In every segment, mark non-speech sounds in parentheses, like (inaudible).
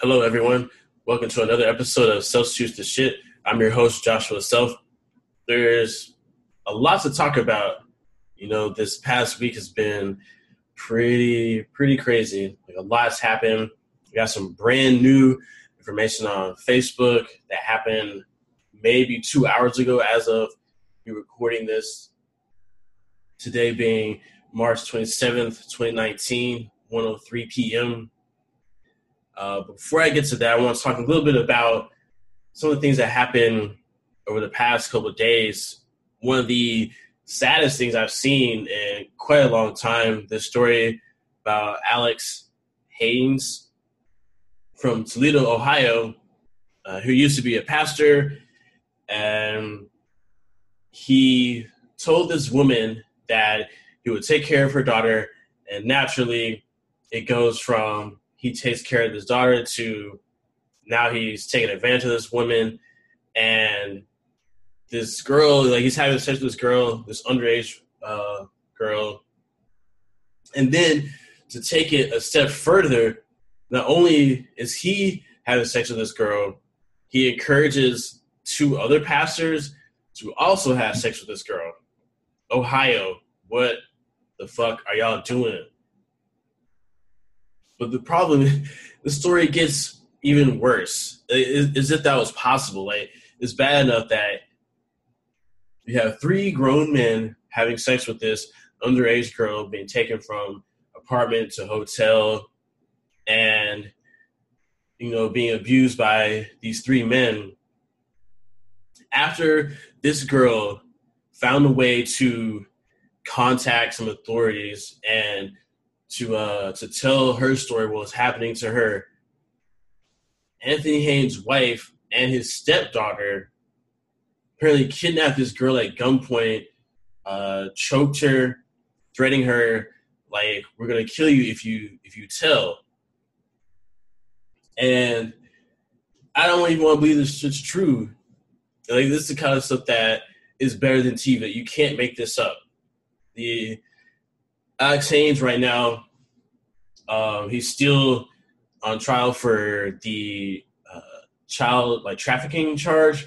Hello, everyone. Welcome to another episode of Self Choose the Shit. I'm your host, Joshua Self. There's a lot to talk about. You know, this past week has been pretty, pretty crazy. Like a lot's happened. We got some brand new information on Facebook that happened maybe two hours ago as of me recording this. Today being March 27th, 2019, 1.03 p.m. Uh, before I get to that, I want to talk a little bit about some of the things that happened over the past couple of days. One of the saddest things I've seen in quite a long time, the story about Alex Haynes from Toledo, Ohio, uh, who used to be a pastor, and he told this woman that he would take care of her daughter, and naturally, it goes from he takes care of his daughter to now he's taking advantage of this woman, and this girl, like he's having sex with this girl, this underage uh, girl, and then to take it a step further, not only is he having sex with this girl, he encourages two other pastors to also have sex with this girl. Ohio, what the fuck are y'all doing? But the problem, (laughs) the story gets even worse. As if that was possible. Like it's bad enough that you have three grown men having sex with this underage girl, being taken from apartment to hotel, and you know being abused by these three men. After this girl found a way to contact some authorities and to uh, to tell her story, what was happening to her. Anthony Haynes' wife and his stepdaughter apparently kidnapped this girl at gunpoint, uh, choked her, threatening her like we're gonna kill you if you if you tell. And I don't even want to believe this shit's true. Like this is the kind of stuff that is better than TV. You can't make this up. The Alex Haynes right now, um, he's still on trial for the uh, child like trafficking charge,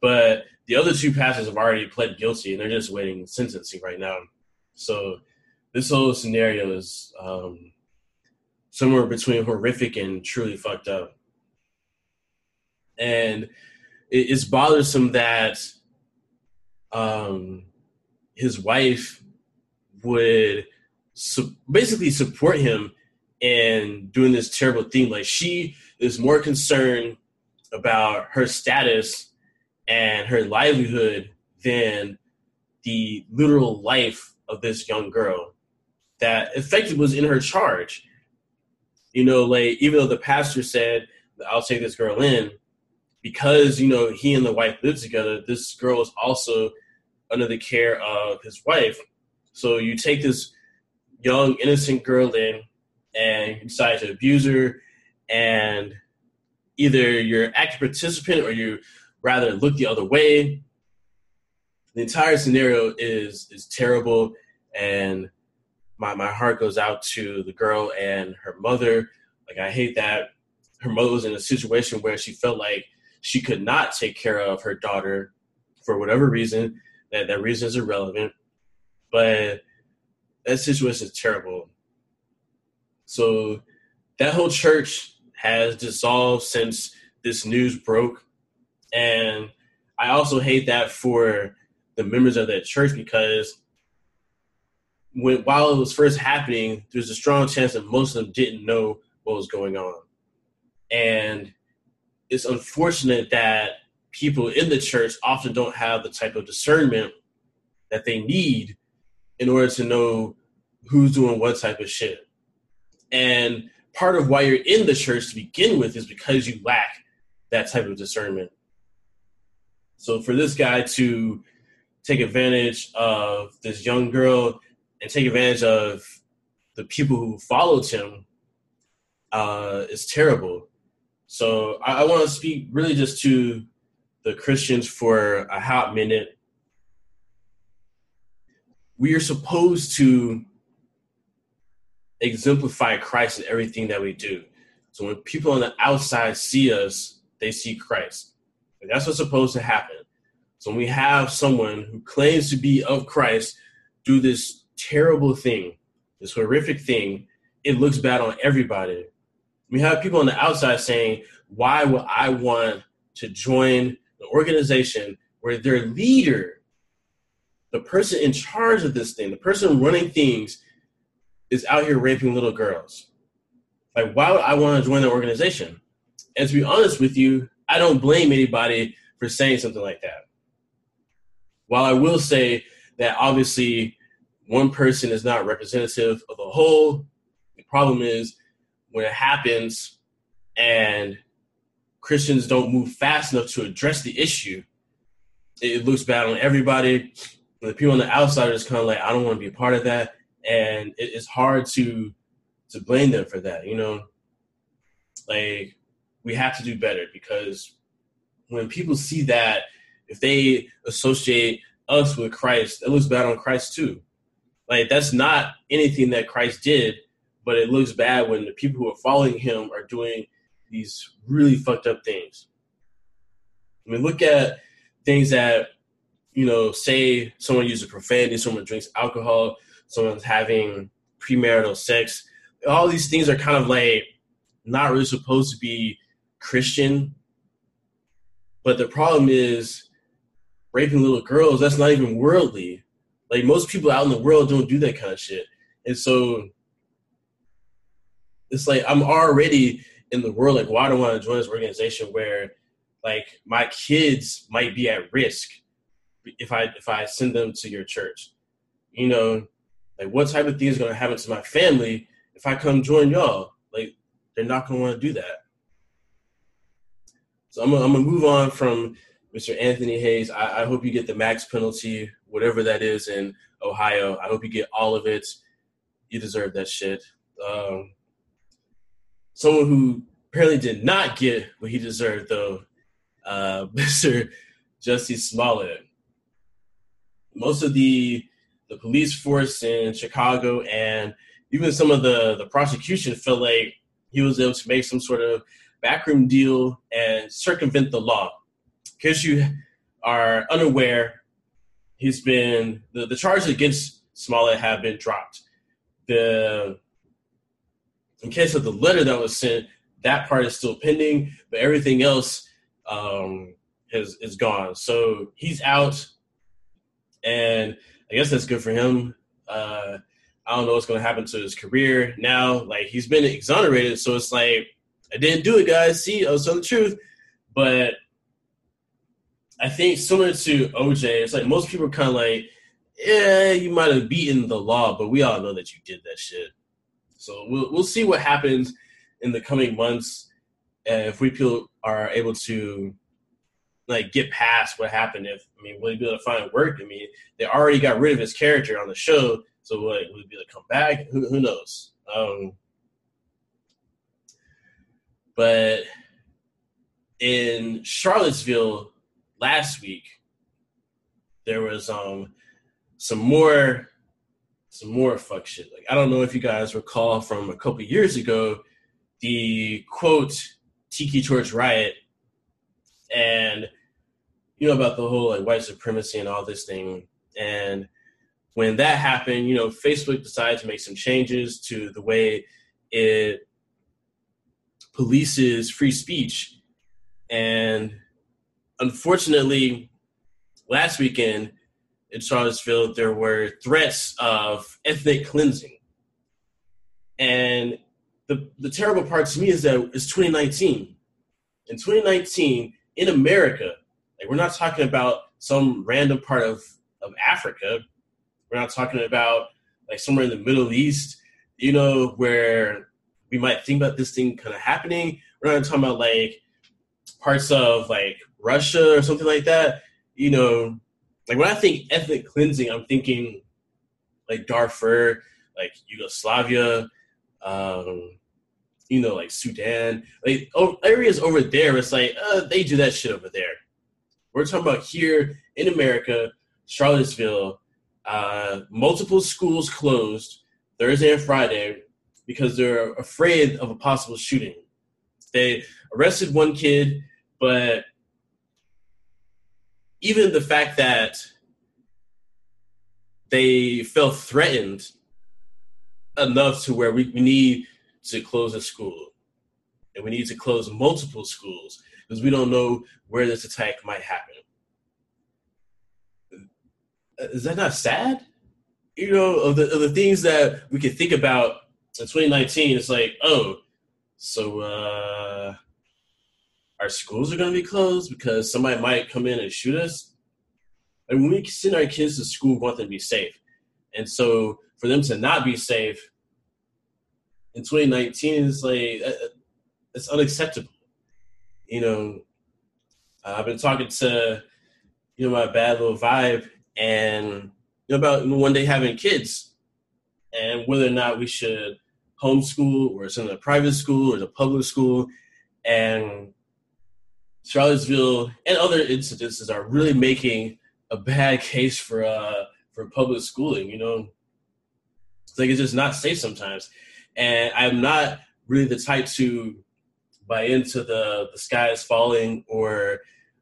but the other two pastors have already pled guilty and they're just waiting sentencing right now. So this whole scenario is um, somewhere between horrific and truly fucked up. And it's bothersome that um, his wife would su- basically support him in doing this terrible thing. Like she is more concerned about her status and her livelihood than the literal life of this young girl that effectively was in her charge. You know, like even though the pastor said, I'll take this girl in, because, you know, he and the wife live together, this girl is also under the care of his wife. So you take this young, innocent girl in and you decide to abuse her, and either you're an active participant or you rather look the other way. The entire scenario is is terrible, and my my heart goes out to the girl and her mother. Like I hate that her mother was in a situation where she felt like she could not take care of her daughter for whatever reason. That that reason is irrelevant, but that situation is terrible. So that whole church has dissolved since this news broke, and I also hate that for the members of that church because when while it was first happening, there's a strong chance that most of them didn't know what was going on, and it's unfortunate that people in the church often don't have the type of discernment that they need in order to know who's doing what type of shit. And part of why you're in the church to begin with is because you lack that type of discernment. So for this guy to take advantage of this young girl and take advantage of the people who followed him uh, is terrible. So I, I want to speak really just to the Christians for a hot minute. We are supposed to exemplify Christ in everything that we do. So when people on the outside see us, they see Christ. And that's what's supposed to happen. So when we have someone who claims to be of Christ do this terrible thing, this horrific thing, it looks bad on everybody. We have people on the outside saying, why would I want to join an organization where their leader, the person in charge of this thing, the person running things, is out here raping little girls? Like, why would I want to join the organization? And to be honest with you, I don't blame anybody for saying something like that. While I will say that obviously one person is not representative of the whole, the problem is when it happens and Christians don't move fast enough to address the issue, it looks bad on everybody. The people on the outside are just kind of like, I don't want to be a part of that, and it's hard to to blame them for that. You know, like we have to do better because when people see that, if they associate us with Christ, it looks bad on Christ too. Like that's not anything that Christ did, but it looks bad when the people who are following him are doing these really fucked up things. I mean, look at things that, you know, say someone uses profanity, someone drinks alcohol, someone's having premarital sex. All these things are kind of like not really supposed to be Christian. But the problem is raping little girls, that's not even worldly. Like most people out in the world don't do that kind of shit. And so it's like I'm already in the world. Like, why do I want to join this organization where like my kids might be at risk if I if I send them to your church? You know, like what type of thing is gonna happen to my family if I come join y'all? Like they're not gonna want to do that. So I'm gonna, I'm gonna move on from Mr. Anthony Haynes. I, I hope you get the max penalty, whatever that is in Ohio. I hope you get all of it. You deserve that shit. Um, someone who apparently did not get what he deserved, though, uh, (laughs) Mr. Jussie Smollett. Most of the the police force in Chicago and even some of the the prosecution felt like he was able to make some sort of backroom deal and circumvent the law. Because you are unaware, he's been the, the charges against Smollett have been dropped. The in case of the letter that was sent, that part is still pending, but everything else um, is is gone. So he's out, and I guess that's good for him. Uh, I don't know what's going to happen to his career now. Like he's been exonerated, so it's like I didn't do it, guys. See, I was telling the truth, but I think similar to OJ, it's like most people are kind of like, yeah, you might have beaten the law, but we all know that you did that shit. So we'll we'll see what happens in the coming months if we feel are able to like get past what happened. If I mean, will he be able to find work? I mean, they already got rid of his character on the show, so what, will he be able to come back? Who, who knows? Um, but in Charlottesville last week, there was um some more some more fuck shit. Like I don't know if you guys recall from a couple years ago, the quote Tiki Torch riot, and you know about the whole like white supremacy and all this thing. And when that happened, you know, Facebook decided to make some changes to the way it polices free speech. And unfortunately, last weekend in Charlottesville, there were threats of ethnic cleansing. And the, the terrible part to me is that it's 2019. In 2019, in America, like we're not talking about some random part of, of Africa. We're not talking about like somewhere in the Middle East, you know, where we might think about this thing kind of happening. We're not talking about like parts of like Russia or something like that. You know, like when I think ethnic cleansing, I'm thinking like Darfur, like Yugoslavia, um, you know, like Sudan, like areas over there. It's like uh, they do that shit over there. We're talking about here in America, Charlottesville. Uh, multiple schools closed Thursday and Friday because they're afraid of a possible shooting. They arrested one kid, but even the fact that they felt threatened enough to where we, we need to close a school and we need to close multiple schools because we don't know where this attack might happen. Is that not sad? You know, of the, of the things that we can think about in 2019, it's like, oh, so uh, our schools are going to be closed because somebody might come in and shoot us. And we send our kids to school, we want them to be safe. And so for them to not be safe in 2019 it's like, uh, uh, it's unacceptable. You know, I've been talking to, you know, my bad little vibe and you know, about one day having kids and whether or not we should homeschool or send a private school or a public school. And Charlottesville and other incidences are really making a bad case for uh, for public schooling. You know, it's like it's just not safe sometimes, and I'm not really the type to buy into the the sky is falling or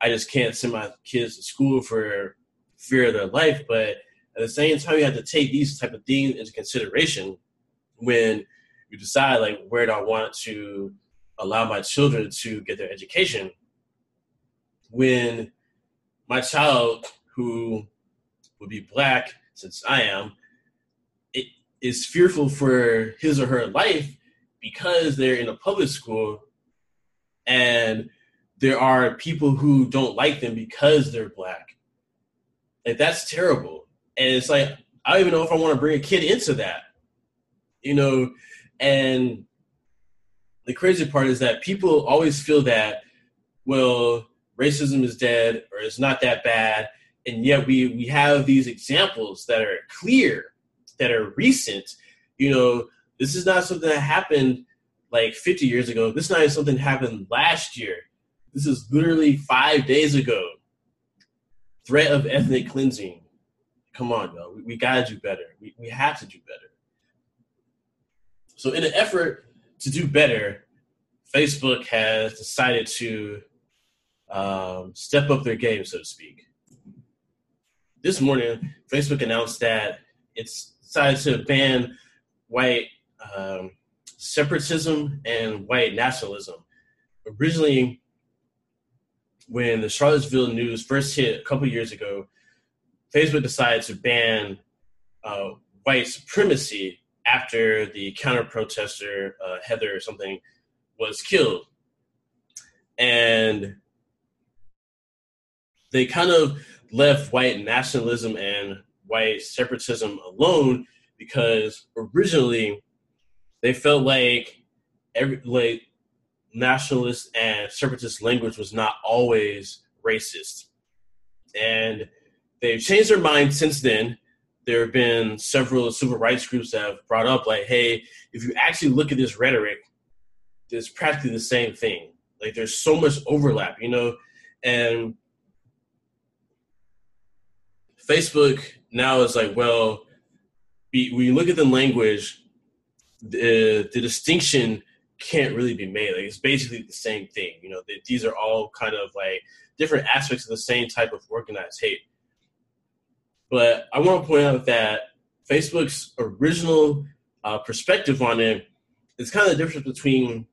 I just can't send my kids to school for fear of their life. But at the same time, you have to take these type of things into consideration when you decide like where do I want to allow my children to get their education. When my child who would be black, since I am, is fearful for his or her life because they're in a public school and there are people who don't like them because they're black. Like that's terrible. And it's like I don't even know if I want to bring a kid into that. You know, and the crazy part is that people always feel that, well, racism is dead or it's not that bad and yet we we have these examples that are clear that are recent you know this is not something that happened like 50 years ago. This is not something that happened last year. This is literally five days ago. Threat of ethnic cleansing. Come on though we, we gotta do better. We, we have to do better. So in an effort to do better facebook has decided to um, step up their game so to speak. This morning, Facebook announced that it's decided to ban white um, separatism and white nationalism. Originally, when the Charlottesville news first hit a couple years ago, Facebook decided to ban uh, white supremacy after the counter protester uh, Heather or something was killed, and they kind of left white nationalism and white separatism alone because originally they felt like every like nationalist and separatist language was not always racist. And they've changed their mind since then. There have been several civil rights groups that have brought up like, hey, if you actually look at this rhetoric, it's practically the same thing. Like there's so much overlap, you know, and Facebook now is like, well, when you look at the language, the, the distinction can't really be made. Like it's basically the same thing. You know, these are all kind of like different aspects of the same type of organized hate. But I want to point out that Facebook's original uh, perspective on it is kind of the difference between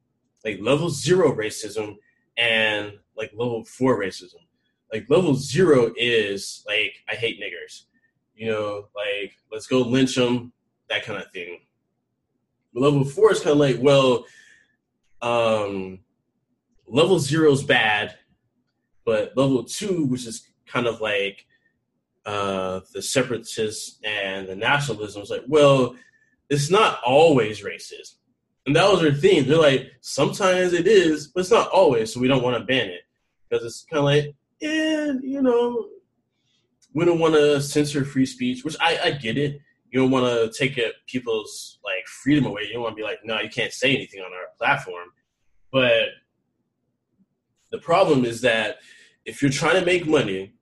like level zero racism and like level four racism like level zero is like I hate niggers, you know, like let's go lynch them, that kind of thing. But level four is kind of like, well, um, level zero is bad, but level two, which is kind of like uh, the separatists and the nationalism, is like, well, it's not always racist. And that was their theme. They're like, sometimes it is, but it's not always, so we don't want to ban it. Because it's kind of like, and you know, we don't want to censor free speech, which I, I get it. You don't want to take people's like freedom away. You don't want to be like, no, you can't say anything on our platform. But the problem is that if you're trying to make money,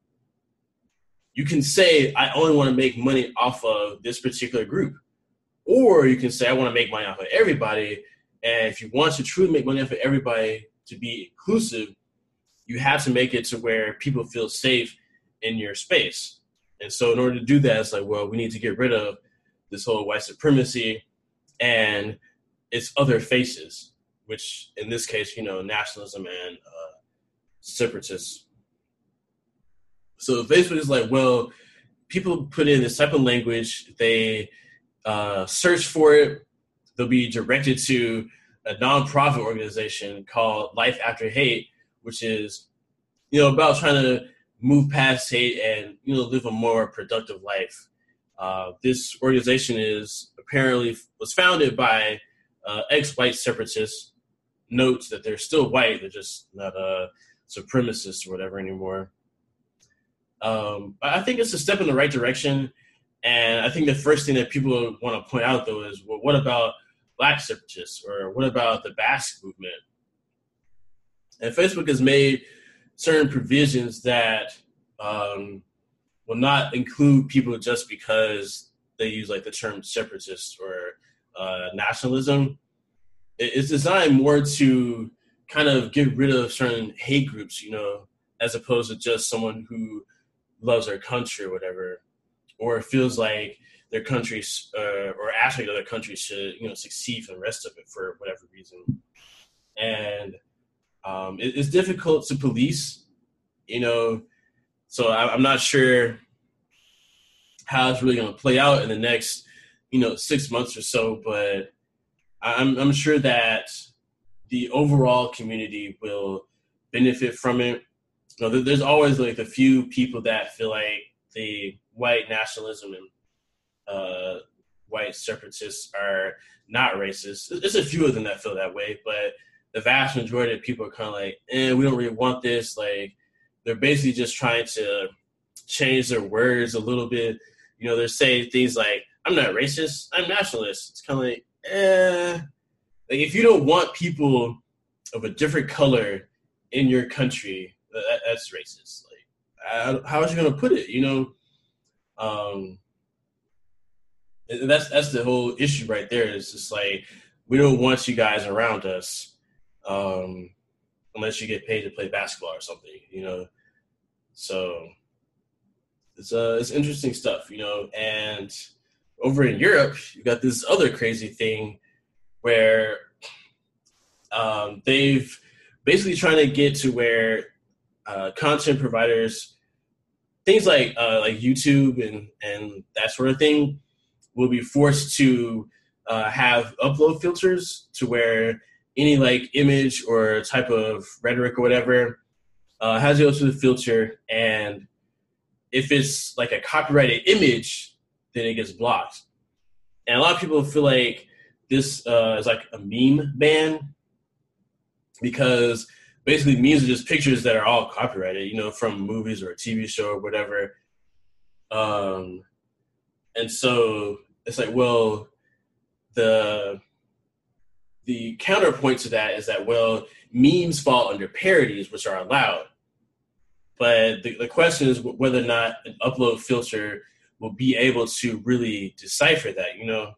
you can say, I only want to make money off of this particular group. Or you can say, I want to make money off of everybody. And if you want to truly make money for everybody to be inclusive, you have to make it to where people feel safe in your space. And so, in order to do that, it's like, well, we need to get rid of this whole white supremacy and its other faces, which in this case, you know, nationalism and uh, separatists. So Facebook is like, well, people put in this type of language, they uh, search for it, they'll be directed to a nonprofit organization called Life After Hate, which is, you know, about trying to move past hate and you know live a more productive life. Uh, this organization is apparently was founded by uh, ex-white separatists. Notes that they're still white; they're just not a supremacist or whatever anymore. Um, I think it's a step in the right direction, and I think the first thing that people want to point out though is, well, what about black separatists, or what about the Basque movement? And Facebook has made certain provisions that um, will not include people just because they use like the term separatist or uh, nationalism. It's designed more to kind of get rid of certain hate groups, you know, as opposed to just someone who loves their country or whatever, or feels like their country uh, or of their country should, you know, succeed from the rest of it for whatever reason. And um, it, it's difficult to police, you know. So I, I'm not sure how it's really going to play out in the next, you know, six months or so. But I'm I'm sure that the overall community will benefit from it. You know, there's always like a few people that feel like the white nationalism and uh, white separatists are not racist. There's a few of them that feel that way, but the vast majority of people are kind of like, eh, we don't really want this. Like, they're basically just trying to change their words a little bit. You know, they're saying things like, I'm not racist, I'm nationalist. It's kind of like, eh. Like, if you don't want people of a different color in your country, that, that's racist. Like, how is you going to put it? You know, um, that's that's the whole issue right there. It's just like we don't want you guys around us um, unless you get paid to play basketball or something, you know. So it's uh it's interesting stuff, you know. And over in Europe, you got this other crazy thing where um, they've basically trying to get to where uh, content providers, things like uh, like YouTube and and that sort of thing, will be forced to uh, have upload filters to where any like image or type of rhetoric or whatever uh, has to go through the filter, and if it's like a copyrighted image, then it gets blocked. And a lot of people feel like this uh, is like a meme ban because basically memes are just pictures that are all copyrighted, you know, from movies or a TV show or whatever. Um, and so it's like, well, the the counterpoint to that is that well, memes fall under parodies, which are allowed. But the, the question is whether or not an upload filter will be able to really decipher that, you know.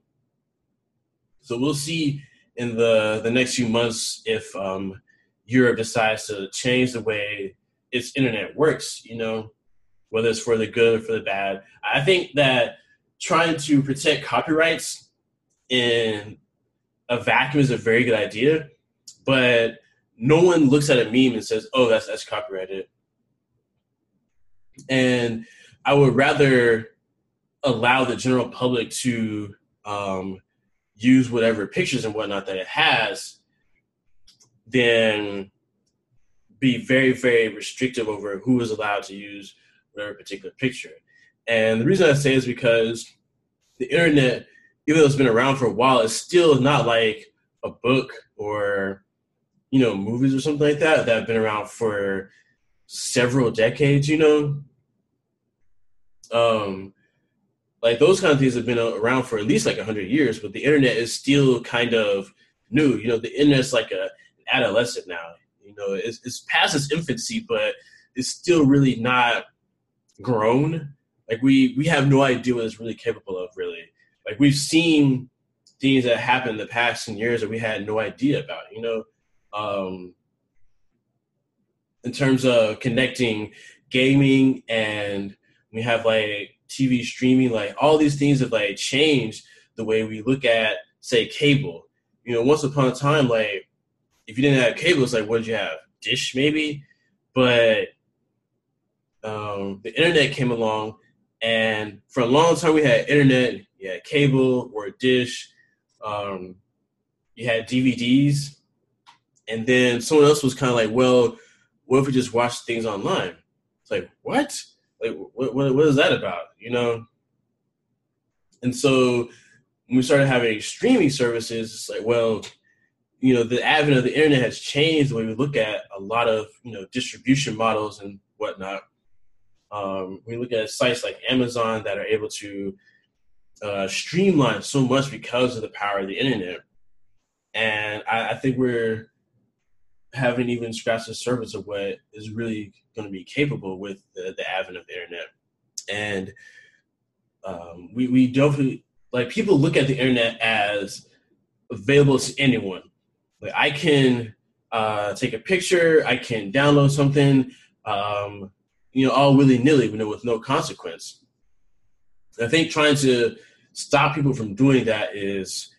So we'll see in the the next few months if um, Europe decides to change the way its internet works, you know, whether it's for the good or for the bad. I think that trying to protect copyrights in a vacuum is a very good idea, but no one looks at a meme and says, "Oh, that's that's copyrighted." And I would rather allow the general public to um, use whatever pictures and whatnot that it has than be very, very restrictive over who is allowed to use whatever particular picture. And the reason I say is because the internet even though it's been around for a while, it's still not like a book or you know movies or something like that that have been around for several decades. You know, um, like those kind of things have been around for at least like hundred years, but the internet is still kind of new. You know, the internet's like a adolescent now. You know, it's, it's past its infancy, but it's still really not grown. Like we we have no idea what it's really capable of, really. Like we've seen things that happened in the past 10 years that we had no idea about, you know? Um, in terms of connecting gaming and we have like TV streaming, like all these things have like changed the way we look at, say, cable. You know, once upon a time, like if you didn't have cable, it's like what did you have? Dish maybe, but um, the internet came along, and for a long time we had internet, you had cable or a dish, um, you had DVDs, and then someone else was kind of like, well, what if we just watch things online? It's like what? Like what, what, what is that about? You know? And so when we started having streaming services, it's like, well, you know, the advent of the internet has changed the way we look at a lot of, you know, distribution models and whatnot. Um, we look at sites like Amazon that are able to uh, streamline so much because of the power of the internet. And I, I think we're haven't even scratched the surface of what is really going to be capable with the, the advent of the internet. And um, we, we definitely, like, people look at the internet as available to anyone. Like, I can uh, take a picture, I can download something, um, you know, all willy nilly, you know, with no consequence. I think trying to stop people from doing that is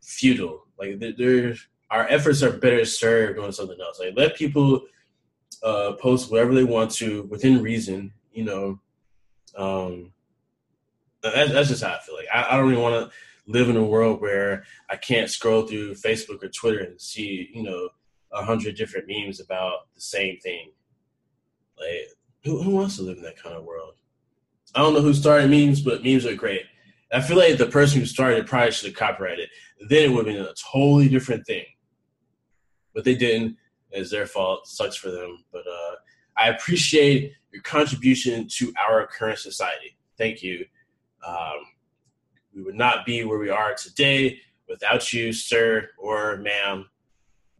futile. Like, there's our efforts are better served on something else. Like let people uh, post whatever they want to within reason. You know, um, that, that's just how I feel. Like I, I don't even want to live in a world where I can't scroll through Facebook or Twitter and see you know a hundred different memes about the same thing. Like who, who wants to live in that kind of world? I don't know who started memes, but memes are great. I feel like the person who started it probably should have copyrighted. It. Then it would have been a totally different thing but they didn't. It's their fault. Sucks for them. But uh, I appreciate your contribution to our current society. Thank you. Um, we would not be where we are today without you, sir or ma'am,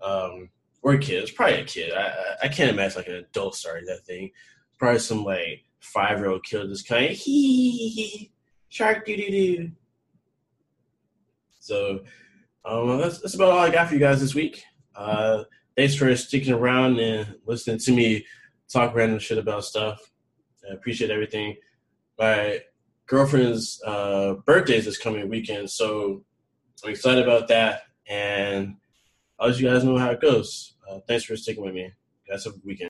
um, or a kid. It's probably a kid. I, I can't imagine like an adult starting that thing. Probably some like five year old kid just kind of hee shark doo doo doo. So um, that's that's about all I got for you guys this week. Uh, thanks for sticking around and listening to me talk random shit about stuff. I appreciate everything. My girlfriend's uh, birthday is this coming weekend, so I'm excited about that. And I'll let you guys know how it goes. Uh, thanks for sticking with me. guys have a weekend.